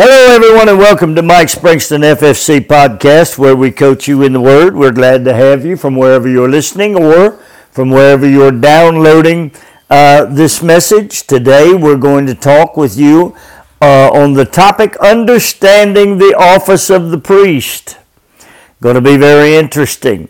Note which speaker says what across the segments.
Speaker 1: Hello, everyone, and welcome to Mike Springston FFC podcast, where we coach you in the Word. We're glad to have you from wherever you're listening or from wherever you're downloading uh, this message. Today, we're going to talk with you uh, on the topic understanding the office of the priest. Going to be very interesting.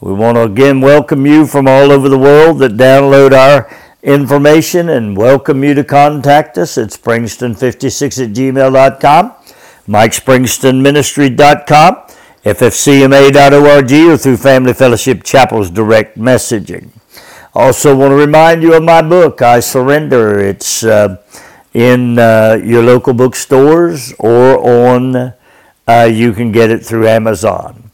Speaker 1: We want to again welcome you from all over the world that download our information and welcome you to contact us at springston56 at gmail.com, mikespringstonministry.com, ffcma.org, or through Family Fellowship Chapel's direct messaging. Also, want to remind you of my book, I Surrender. It's uh, in uh, your local bookstores or on, uh, you can get it through Amazon.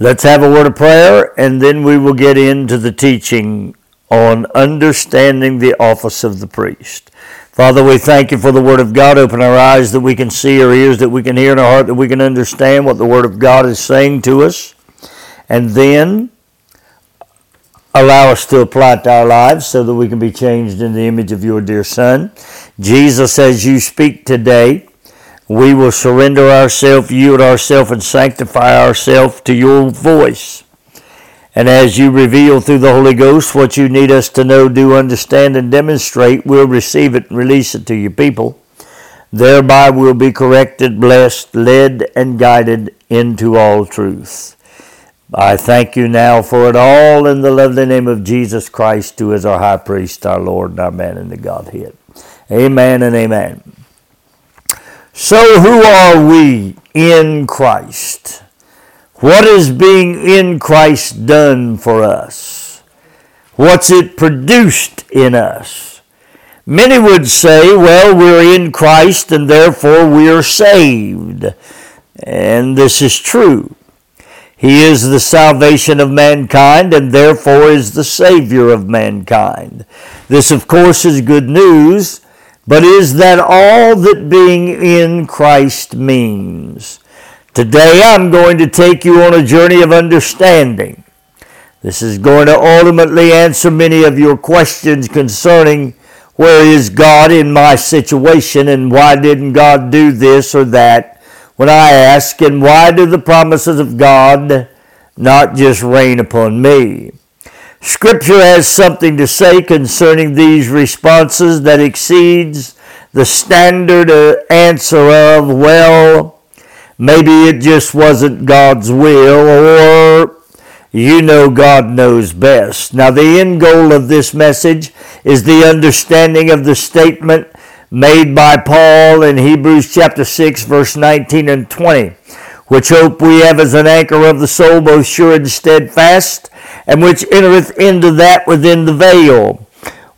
Speaker 1: Let's have a word of prayer and then we will get into the teaching on understanding the office of the priest. Father, we thank you for the Word of God. Open our eyes that we can see, our ears that we can hear, and our heart that we can understand what the Word of God is saying to us. And then allow us to apply it to our lives so that we can be changed in the image of your dear Son. Jesus, as you speak today, we will surrender ourselves, yield ourselves, and sanctify ourselves to your voice. And as you reveal through the Holy Ghost what you need us to know, do, understand, and demonstrate, we'll receive it and release it to your people. Thereby we'll be corrected, blessed, led, and guided into all truth. I thank you now for it all in the lovely name of Jesus Christ, who is our high priest, our Lord, and our man in the Godhead. Amen and amen. So, who are we in Christ? What is being in Christ done for us? What's it produced in us? Many would say, well, we're in Christ and therefore we're saved. And this is true. He is the salvation of mankind and therefore is the Savior of mankind. This, of course, is good news, but is that all that being in Christ means? Today I'm going to take you on a journey of understanding. This is going to ultimately answer many of your questions concerning where is God in my situation and why didn't God do this or that when I ask, and why do the promises of God not just rain upon me? Scripture has something to say concerning these responses that exceeds the standard uh, answer of, well, Maybe it just wasn't God's will, or you know God knows best. Now, the end goal of this message is the understanding of the statement made by Paul in Hebrews chapter 6, verse 19 and 20, which hope we have as an anchor of the soul, both sure and steadfast, and which entereth into that within the veil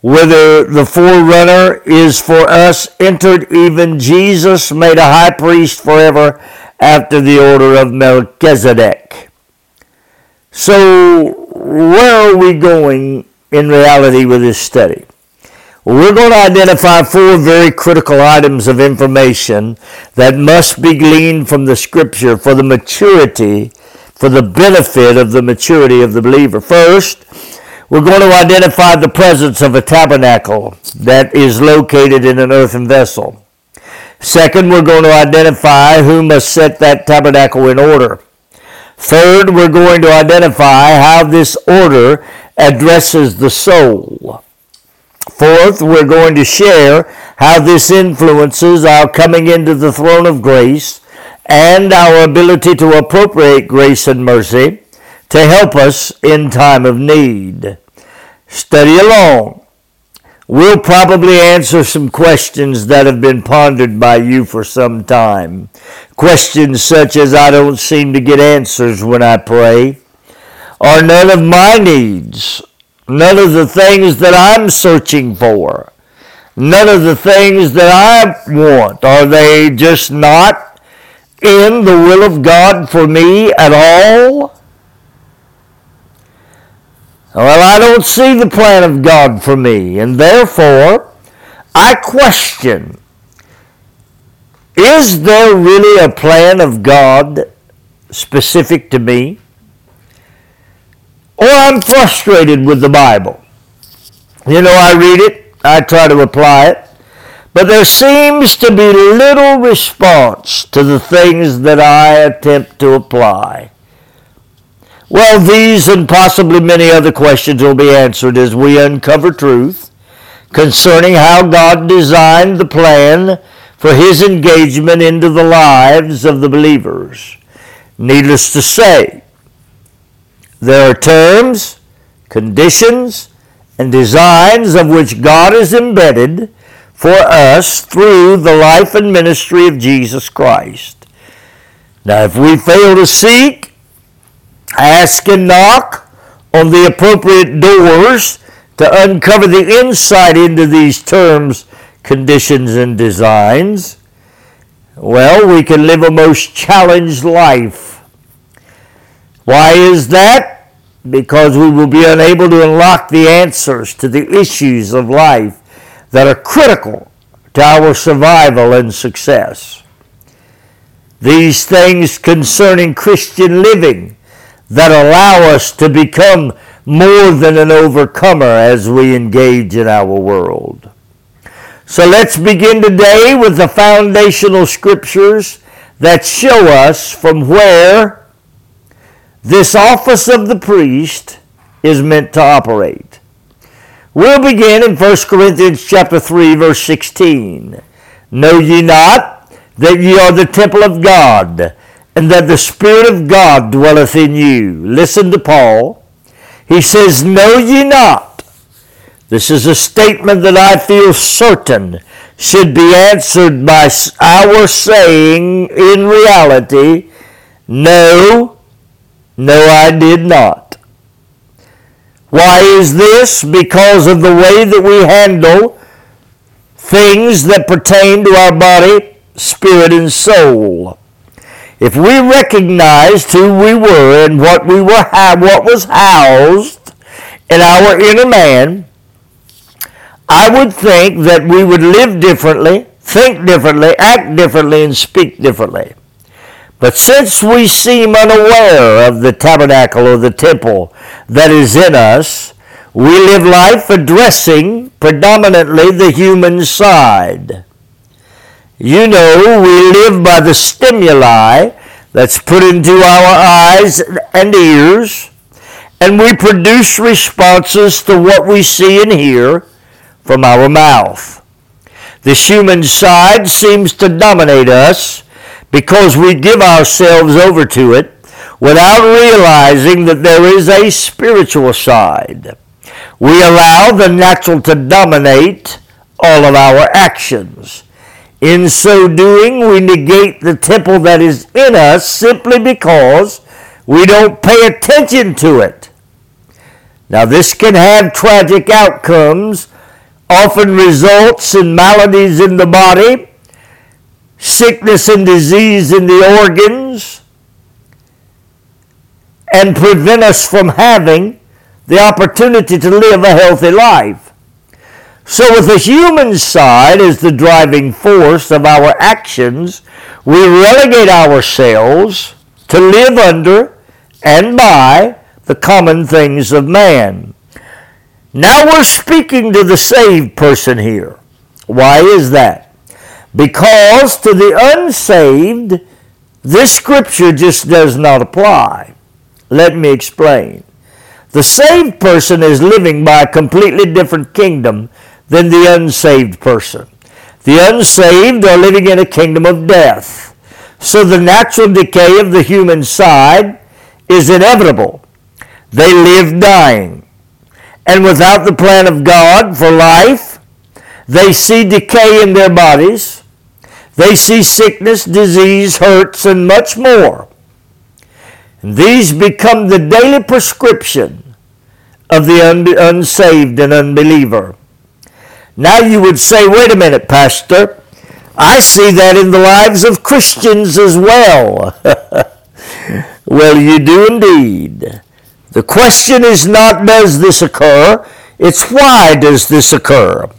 Speaker 1: whither the forerunner is for us entered, even Jesus made a high priest forever after the order of Melchizedek. So, where are we going in reality with this study? We're going to identify four very critical items of information that must be gleaned from the Scripture for the maturity, for the benefit of the maturity of the believer. First, we're going to identify the presence of a tabernacle that is located in an earthen vessel. Second, we're going to identify who must set that tabernacle in order. Third, we're going to identify how this order addresses the soul. Fourth, we're going to share how this influences our coming into the throne of grace and our ability to appropriate grace and mercy to help us in time of need. Study along We'll probably answer some questions that have been pondered by you for some time. Questions such as I don't seem to get answers when I pray, or none of my needs, none of the things that I'm searching for, none of the things that I want. Are they just not in the will of God for me at all? Well, I don't see the plan of God for me, and therefore I question is there really a plan of God specific to me? Or I'm frustrated with the Bible. You know, I read it, I try to apply it, But there seems to be little response to the things that I attempt to apply. Well, these and possibly many other questions will be answered as we uncover truth concerning how God designed the plan for his engagement into the lives of the believers. Needless to say, there are terms, conditions, and designs of which God is embedded for us through the life and ministry of Jesus Christ. Now, if we fail to seek, ask, and knock on the appropriate doors to uncover the insight into these terms, conditions, and designs, well, we can live a most challenged life. Why is that? Because we will be unable to unlock the answers to the issues of life that are critical to our survival and success. These things concerning Christian living that allow us to become more than an overcomer as we engage in our world. So let's begin today with the foundational scriptures that show us from where this office of the priest is meant to operate. We'll begin in 1 Corinthians chapter 3 verse 16. Know ye not that ye are the temple of God, and that the Spirit of God dwelleth in you? Listen to Paul. He says, Know ye not? This is a statement that I feel certain should be answered by our saying in reality, No, no, I did not. Why is this? Because of the way that we handle things that pertain to our body, spirit, and soul. If we recognized who we were and what we were what was housed in our inner man, I would think that we would live differently, think differently, act differently, and speak differently. But since we seem unaware of the tabernacle or the temple that is in us, we live life addressing predominantly the human side. You know, we live by the stimuli that's put into our eyes and ears, and we produce responses to what we see and hear from our mouth. The human side seems to dominate us because we give ourselves over to it without realizing that there is a spiritual side. We allow the natural to dominate all of our actions. In so doing, we negate the temple that is in us simply because we don't pay attention to it. Now, this can have tragic outcomes, often results in maladies in the body sickness and disease in the organs and prevent us from having the opportunity to live a healthy life. So, with the human side as the driving force of our actions, we relegate ourselves to live under and by the common things of man. Now we're speaking to the saved person here. Why is that? Because to the unsaved, this scripture just does not apply. Let me explain. The saved person is living by a completely different kingdom than the unsaved person. The unsaved are living in a kingdom of death. So the natural decay of the human side is inevitable. They live dying. And without the plan of God for life, they see decay in their bodies. They see sickness, disease, hurts, and much more. And these become the daily prescription of the un- unsaved and unbeliever. Now you would say, wait a minute, Pastor. I see that in the lives of Christians as well. well, you do indeed. The question is not does this occur, it's why does this occur?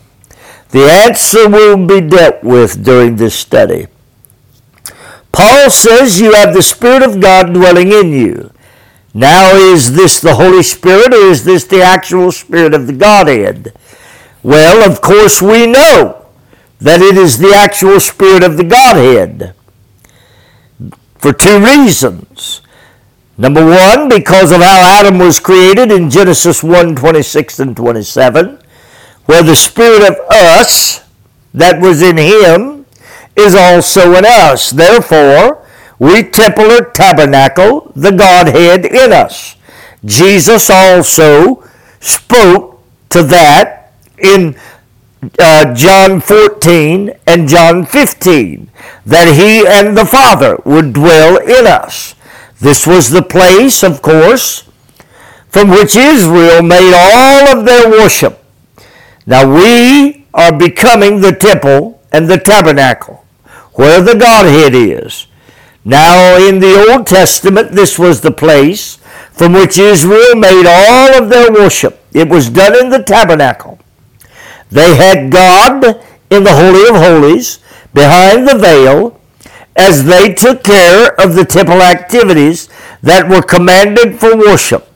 Speaker 1: The answer will be dealt with during this study. Paul says you have the Spirit of God dwelling in you. Now, is this the Holy Spirit or is this the actual Spirit of the Godhead? Well, of course, we know that it is the actual Spirit of the Godhead for two reasons. Number one, because of how Adam was created in Genesis 1 26 and 27, where the Spirit of us that was in him is also in us. Therefore, we temple or tabernacle the Godhead in us. Jesus also spoke to that in uh, John 14 and John 15, that he and the Father would dwell in us. This was the place, of course, from which Israel made all of their worship. Now we are becoming the temple and the tabernacle, where the Godhead is. Now in the Old Testament, this was the place from which Israel made all of their worship. It was done in the tabernacle. They had God in the Holy of Holies behind the veil as they took care of the temple activities that were commanded for worship.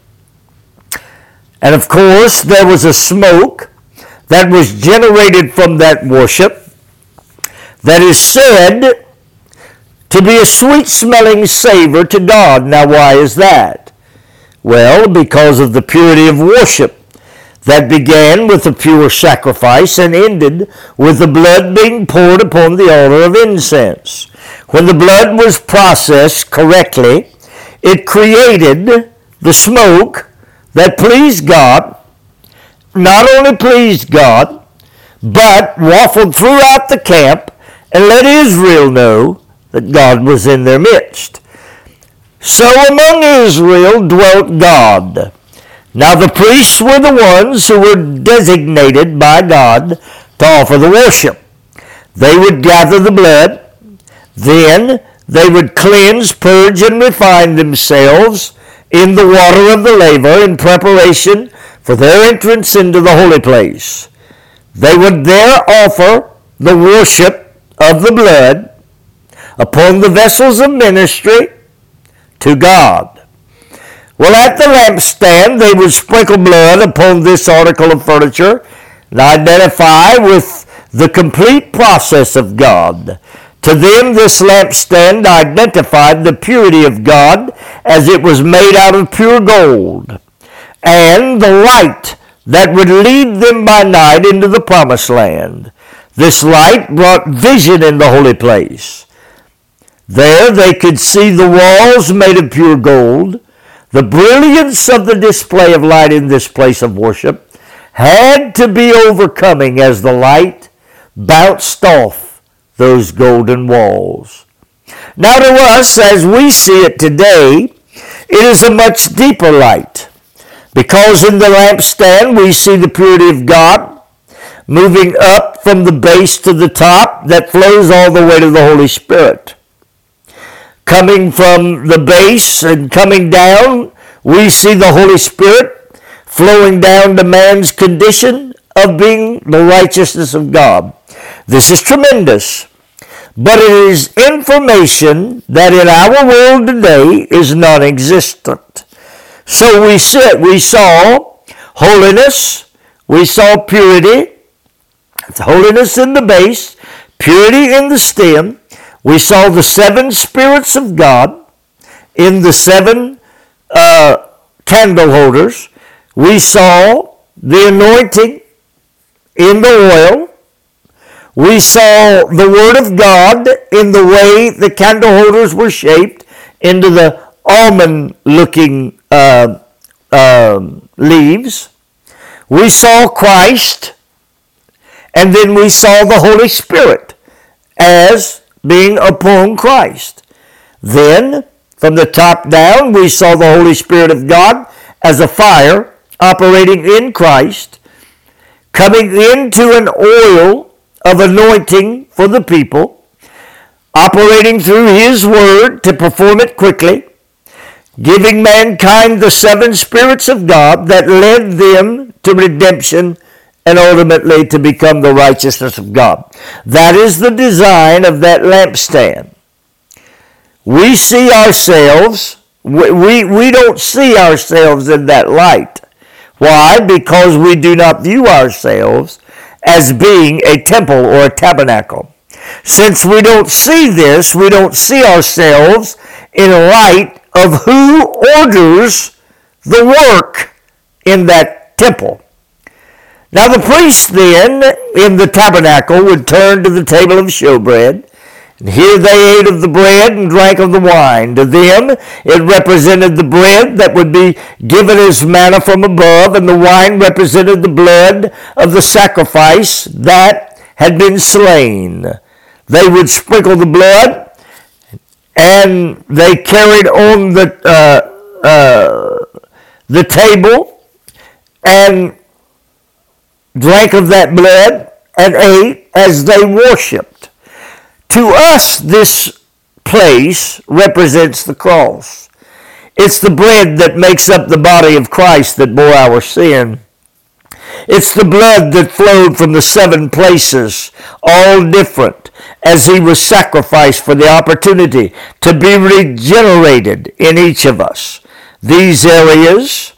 Speaker 1: And of course, there was a smoke that was generated from that worship that is said to be a sweet smelling savor to God. Now, why is that? Well, because of the purity of worship that began with a pure sacrifice and ended with the blood being poured upon the altar of incense. When the blood was processed correctly, it created the smoke that pleased God, not only pleased God, but waffled throughout the camp and let Israel know that God was in their midst. So among Israel dwelt God now the priests were the ones who were designated by God to offer the worship. They would gather the blood, then they would cleanse, purge, and refine themselves in the water of the laver in preparation for their entrance into the holy place. They would there offer the worship of the blood upon the vessels of ministry to God. Well, at the lampstand, they would sprinkle blood upon this article of furniture and identify with the complete process of God. To them, this lampstand identified the purity of God as it was made out of pure gold, and the light that would lead them by night into the promised land. This light brought vision in the holy place. There they could see the walls made of pure gold, the brilliance of the display of light in this place of worship had to be overcoming as the light bounced off those golden walls. Now, to us, as we see it today, it is a much deeper light because in the lampstand we see the purity of God moving up from the base to the top that flows all the way to the Holy Spirit coming from the base and coming down, we see the Holy Spirit flowing down to man's condition of being the righteousness of God. This is tremendous. But it is information that in our world today is non existent. So we sit, we saw holiness, we saw purity, holiness in the base, purity in the stem, we saw the seven spirits of God in the seven uh, candle holders. We saw the anointing in the oil. We saw the Word of God in the way the candle holders were shaped into the almond looking uh, uh, leaves. We saw Christ, and then we saw the Holy Spirit as being upon Christ. Then, from the top down, we saw the Holy Spirit of God as a fire operating in Christ, coming into an oil of anointing for the people, operating through His Word to perform it quickly, giving mankind the seven spirits of God that led them to redemption and ultimately to become the righteousness of God. That is the design of that lampstand. We see ourselves, we, we, we don't see ourselves in that light. Why? Because we do not view ourselves as being a temple or a tabernacle. Since we don't see this, we don't see ourselves in light of who orders the work in that temple. Now the priest then in the tabernacle would turn to the table of showbread and here they ate of the bread and drank of the wine. To them it represented the bread that would be given as manna from above, and the wine represented the blood of the sacrifice that had been slain. They would sprinkle the blood, and they carried on the uh, uh, the table and drank of that blood and ate as they worshipped. To us, this place represents the cross. It's the bread that makes up the body of Christ that bore our sin. It's the blood that flowed from the seven places, all different, as he was sacrificed for the opportunity to be regenerated in each of us. These areas,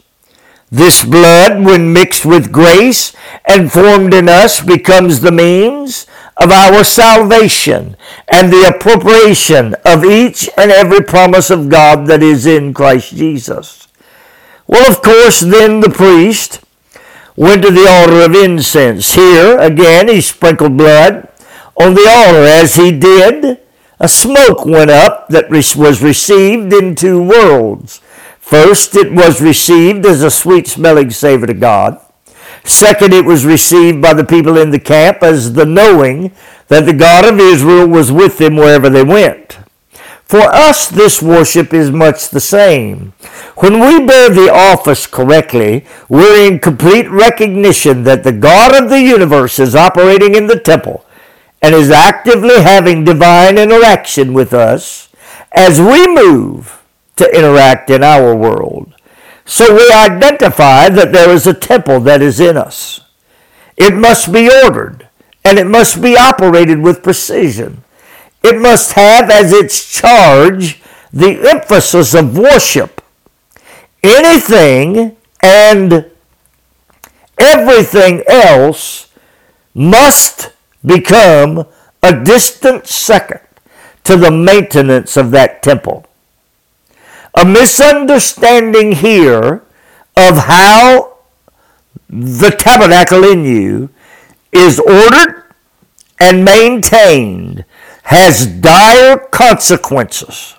Speaker 1: this blood, when mixed with grace and formed in us, becomes the means of our salvation and the appropriation of each and every promise of God that is in Christ Jesus. Well, of course, then the priest went to the altar of incense. Here, again, he sprinkled blood on the altar. As he did, a smoke went up that was received in two worlds. First, it was received as a sweet smelling savor to God. Second, it was received by the people in the camp as the knowing that the God of Israel was with them wherever they went. For us, this worship is much the same. When we bear the office correctly, we're in complete recognition that the God of the universe is operating in the temple and is actively having divine interaction with us as we move to interact in our world. So we identify that there is a temple that is in us. It must be ordered and it must be operated with precision. It must have as its charge the emphasis of worship. Anything and everything else must become a distant second to the maintenance of that temple a misunderstanding here of how the tabernacle in you is ordered and maintained has dire consequences.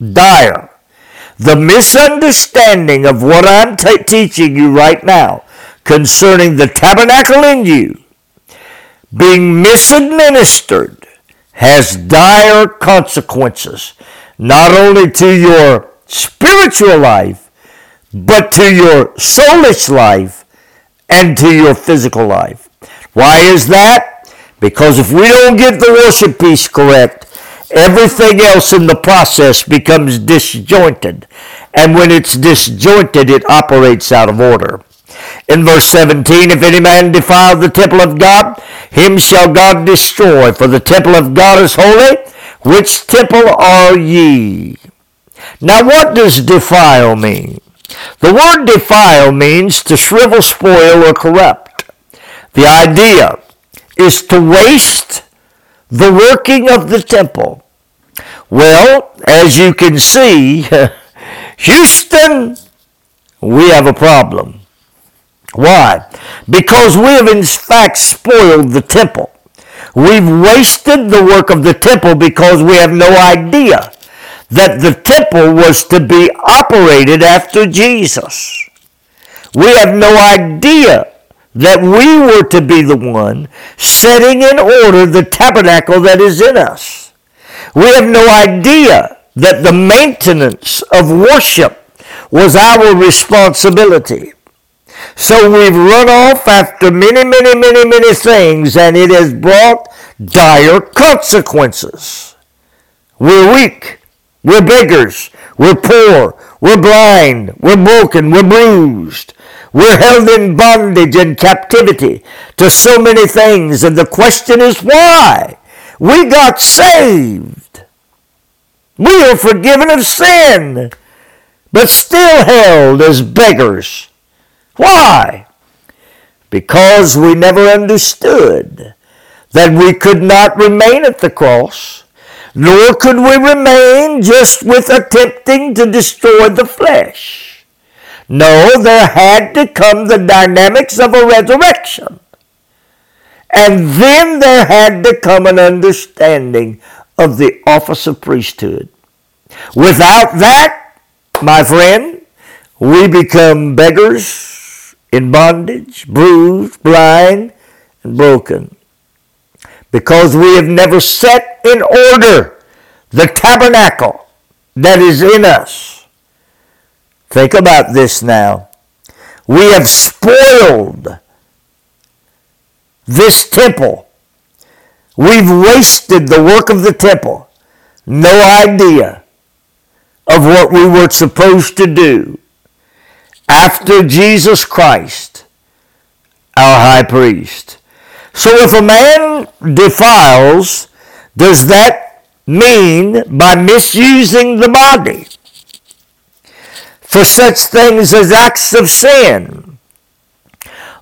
Speaker 1: Dire. The misunderstanding of what I'm t- teaching you right now concerning the tabernacle in you being misadministered has dire consequences not only to your spiritual life, but to your soulish life and to your physical life. Why is that? Because if we don't get the worship piece correct, everything else in the process becomes disjointed. And when it's disjointed, it operates out of order. In verse 17, if any man defile the temple of God, him shall God destroy, for the temple of God is holy, which temple are ye? Now, what does defile mean? The word defile means to shrivel, spoil, or corrupt. The idea is to waste the working of the temple. Well, as you can see, Houston, we have a problem. Why? Because we have in fact spoiled the temple. We've wasted the work of the temple because we have no idea that the temple was to be operated after Jesus. We have no idea that we were to be the one setting in order the tabernacle that is in us. We have no idea that the maintenance of worship was our responsibility. So we've run off after many, many, many, many things, and it has brought dire consequences. We're weak. We're beggars. We're poor. We're blind. We're broken. We're bruised. We're held in bondage and captivity to so many things. And the question is why? We got saved. We are forgiven of sin, but still held as beggars why? because we never understood that we could not remain at the cross, nor could we remain just with attempting to destroy the flesh. No, there had to come the dynamics of a resurrection. And then there had to come an understanding of the office of priesthood. Without that, my friend, we become beggars in bondage, bruised, blind, and broken. Because we have never set in order the tabernacle that is in us. Think about this now. We have spoiled this temple. We've wasted the work of the temple. No idea of what we were supposed to do after Jesus Christ, our high priest. So if a man defiles, does that mean by misusing the body for such things as acts of sin?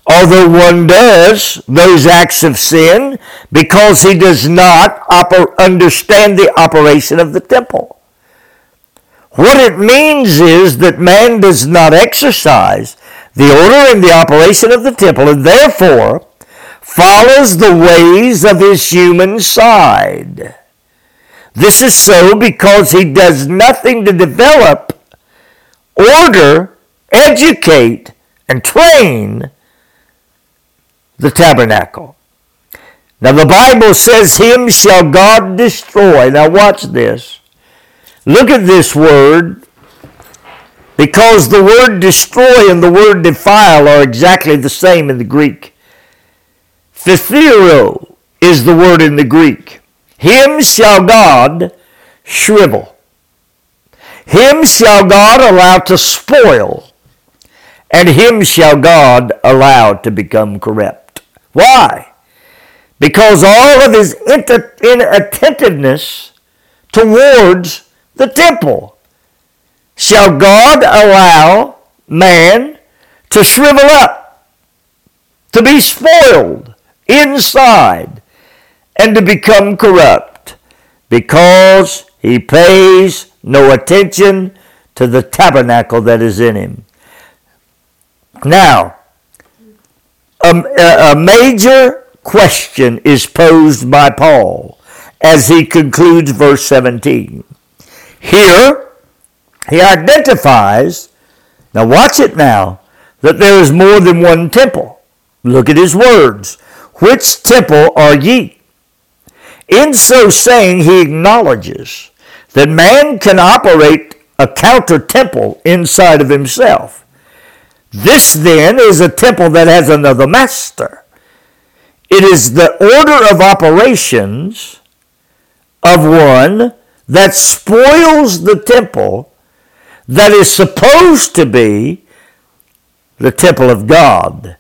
Speaker 1: although one does those acts of sin because he does not oper- understand the operation of the temple. What it means is that man does not exercise the order and the operation of the temple and therefore follows the ways of his human side. This is so because he does nothing to develop, order, educate, and train the tabernacle. Now the Bible says, Him shall God destroy. Now watch this. Look at this word. Because the word destroy and the word defile are exactly the same in the Greek. Phthero is the word in the Greek. Him shall God shrivel. Him shall God allow to spoil, and him shall God allow to become corrupt. Why? Because all of his inattentiveness towards the temple. Shall God allow man to shrivel up, to be spoiled inside, and to become corrupt because he pays no attention to the tabernacle that is in him? Now, a, a major question is posed by Paul as he concludes verse 17. Here, he identifies, now watch it now, that there is more than one temple. Look at his words. Which temple are ye? In so saying, he acknowledges that man can operate a counter temple inside of himself. This then is a temple that has another master. It is the order of operations of one that spoils the temple that is supposed to be the temple of God.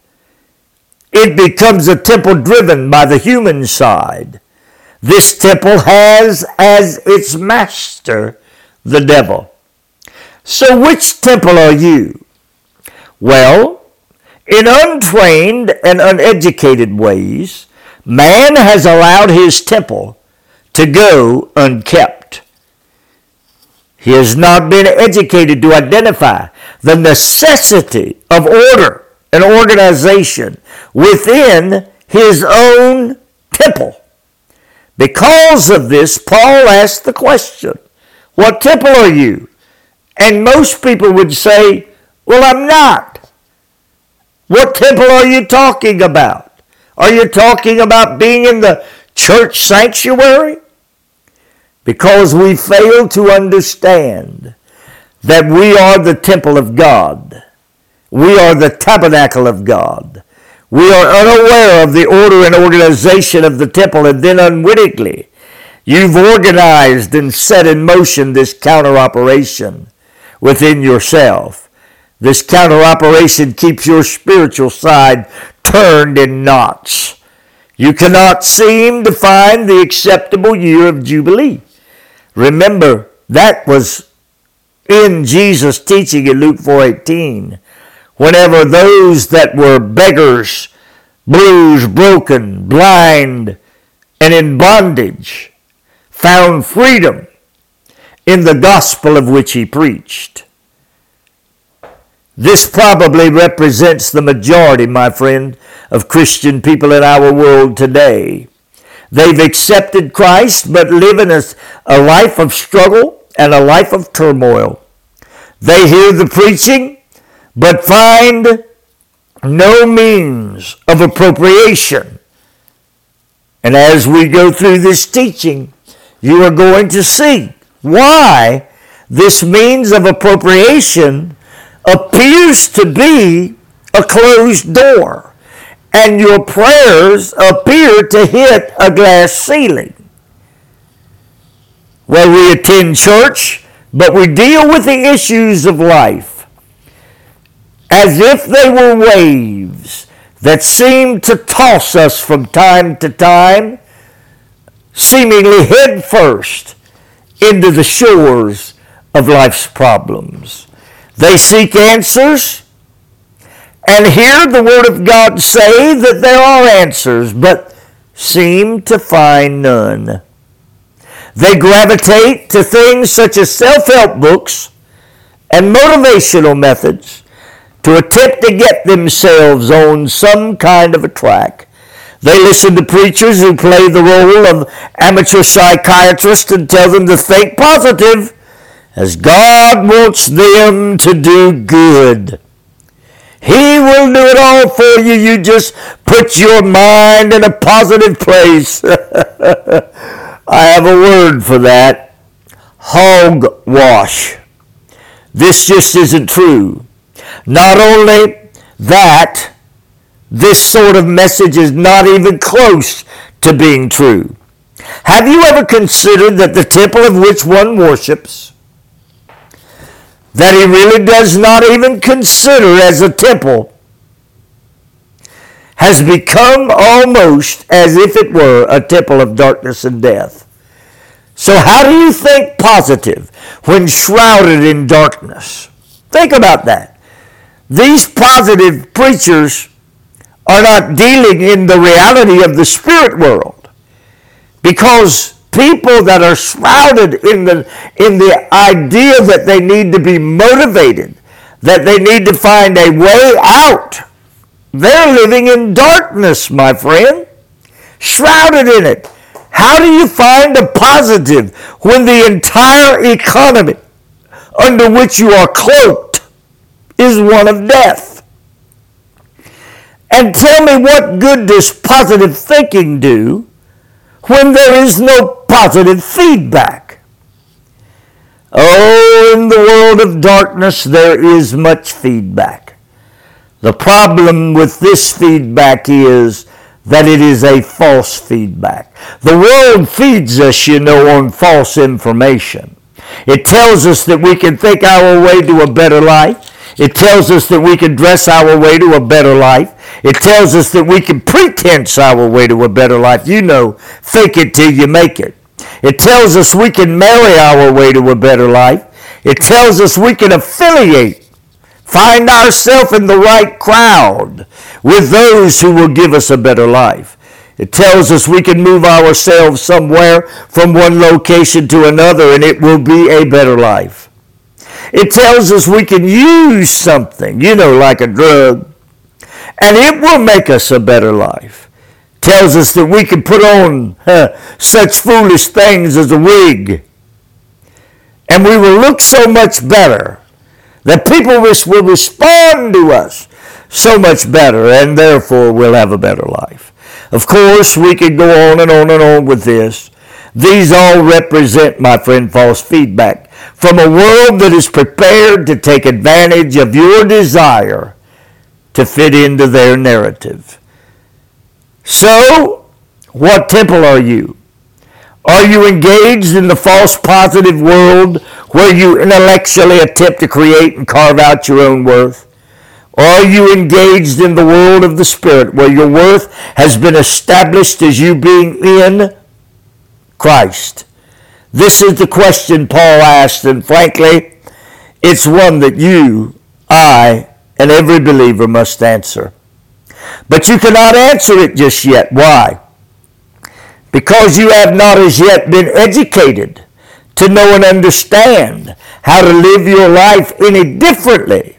Speaker 1: It becomes a temple driven by the human side. This temple has as its master the devil. So, which temple are you? Well, in untrained and uneducated ways, man has allowed his temple to go unkept. He has not been educated to identify the necessity of order and organization within his own temple. Because of this, Paul asked the question, What temple are you? And most people would say, Well, I'm not. What temple are you talking about? Are you talking about being in the church sanctuary? Because we fail to understand that we are the temple of God. We are the tabernacle of God. We are unaware of the order and organization of the temple, and then unwittingly, you've organized and set in motion this counter operation within yourself. This counter operation keeps your spiritual side turned in knots. You cannot seem to find the acceptable year of Jubilee. Remember, that was in Jesus' teaching in Luke 4.18. Whenever those that were beggars bruised, broken, blind, and in bondage, found freedom in the gospel of which he preached. This probably represents the majority, my friend, of Christian people in our world today. They've accepted Christ, but live in a, a life of struggle and a life of turmoil. They hear the preaching, but find no means of appropriation. And as we go through this teaching, you are going to see why this means of appropriation appears to be a closed door, and your prayers appear to hit a glass ceiling. Well, we attend church, but we deal with the issues of life as if they were waves that seem to toss us from time to time, seemingly head first into the shores of life's problems. They seek answers and hear the Word of God say that there are answers, but seem to find none. They gravitate to things such as self help books and motivational methods to attempt to get themselves on some kind of a track. They listen to preachers who play the role of amateur psychiatrists and tell them to think positive as God wants them to do good. He will do it all for you. You just put your mind in a positive place. I have a word for that. Hogwash. This just isn't true. Not only that, this sort of message is not even close to being true. Have you ever considered that the temple of which one worships, that he really does not even consider as a temple, has become almost as if it were a temple of darkness and death? So, how do you think positive when shrouded in darkness? Think about that. These positive preachers are not dealing in the reality of the spirit world because people that are shrouded in the, in the idea that they need to be motivated, that they need to find a way out, they're living in darkness, my friend, shrouded in it. How do you find a positive when the entire economy under which you are cloaked is one of death. And tell me what good does positive thinking do when there is no positive feedback? Oh, in the world of darkness, there is much feedback. The problem with this feedback is that it is a false feedback. The world feeds us, you know, on false information. It tells us that we can think our way to a better life. It tells us that we can dress our way to a better life. It tells us that we can pretense our way to a better life. You know, fake it till you make it. It tells us we can marry our way to a better life. It tells us we can affiliate, find ourselves in the right crowd with those who will give us a better life. It tells us we can move ourselves somewhere from one location to another and it will be a better life. It tells us we can use something, you know, like a drug, and it will make us a better life. Tells us that we can put on huh, such foolish things as a wig, and we will look so much better that people will respond to us so much better, and therefore we'll have a better life. Of course, we could go on and on and on with this. These all represent, my friend, false feedback from a world that is prepared to take advantage of your desire to fit into their narrative. So, what temple are you? Are you engaged in the false positive world where you intellectually attempt to create and carve out your own worth? Or are you engaged in the world of the Spirit where your worth has been established as you being in Christ? This is the question Paul asked, and frankly, it's one that you, I, and every believer must answer. But you cannot answer it just yet. Why? Because you have not as yet been educated to know and understand how to live your life any differently.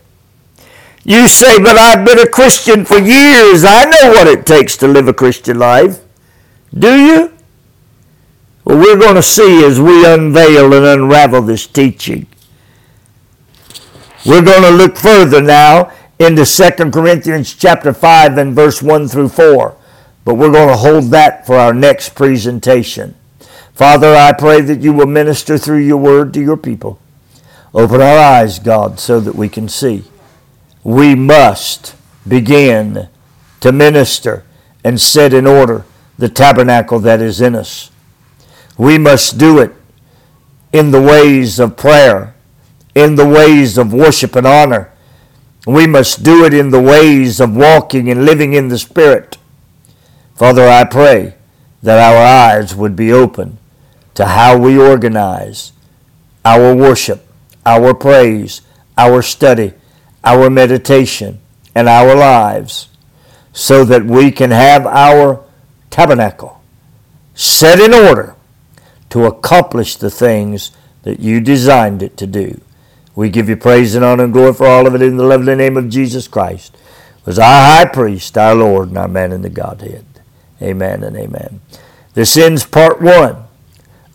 Speaker 1: You say, but I've been a Christian for years. I know what it takes to live a Christian life. Do you? Well, we're going to see as we unveil and unravel this teaching. We're going to look further now into 2 Corinthians chapter 5 and verse 1 through 4. But we're going to hold that for our next presentation. Father, I pray that you will minister through your word to your people. Open our eyes, God, so that we can see. We must begin to minister and set in order the tabernacle that is in us. We must do it in the ways of prayer, in the ways of worship and honor, we must do it in the ways of walking and living in the Spirit. Father, I pray that our eyes would be open to how we organize our worship, our praise, our study, our meditation, and our lives so that we can have our tabernacle set in order to accomplish the things that you designed it to do. We give you praise and honor and glory for all of it in the lovely name of Jesus Christ, was our high priest, our Lord, and our man in the Godhead. Amen and amen. This ends part one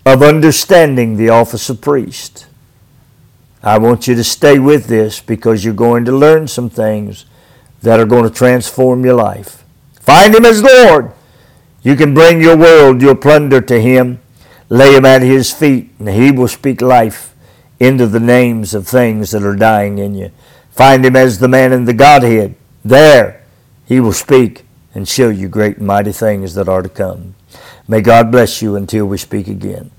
Speaker 1: of understanding the office of priest. I want you to stay with this because you're going to learn some things that are going to transform your life. Find Him as Lord. You can bring your world, your plunder to Him, lay Him at His feet, and He will speak life into the names of things that are dying in you. Find him as the man in the Godhead. There he will speak and show you great and mighty things that are to come. May God bless you until we speak again.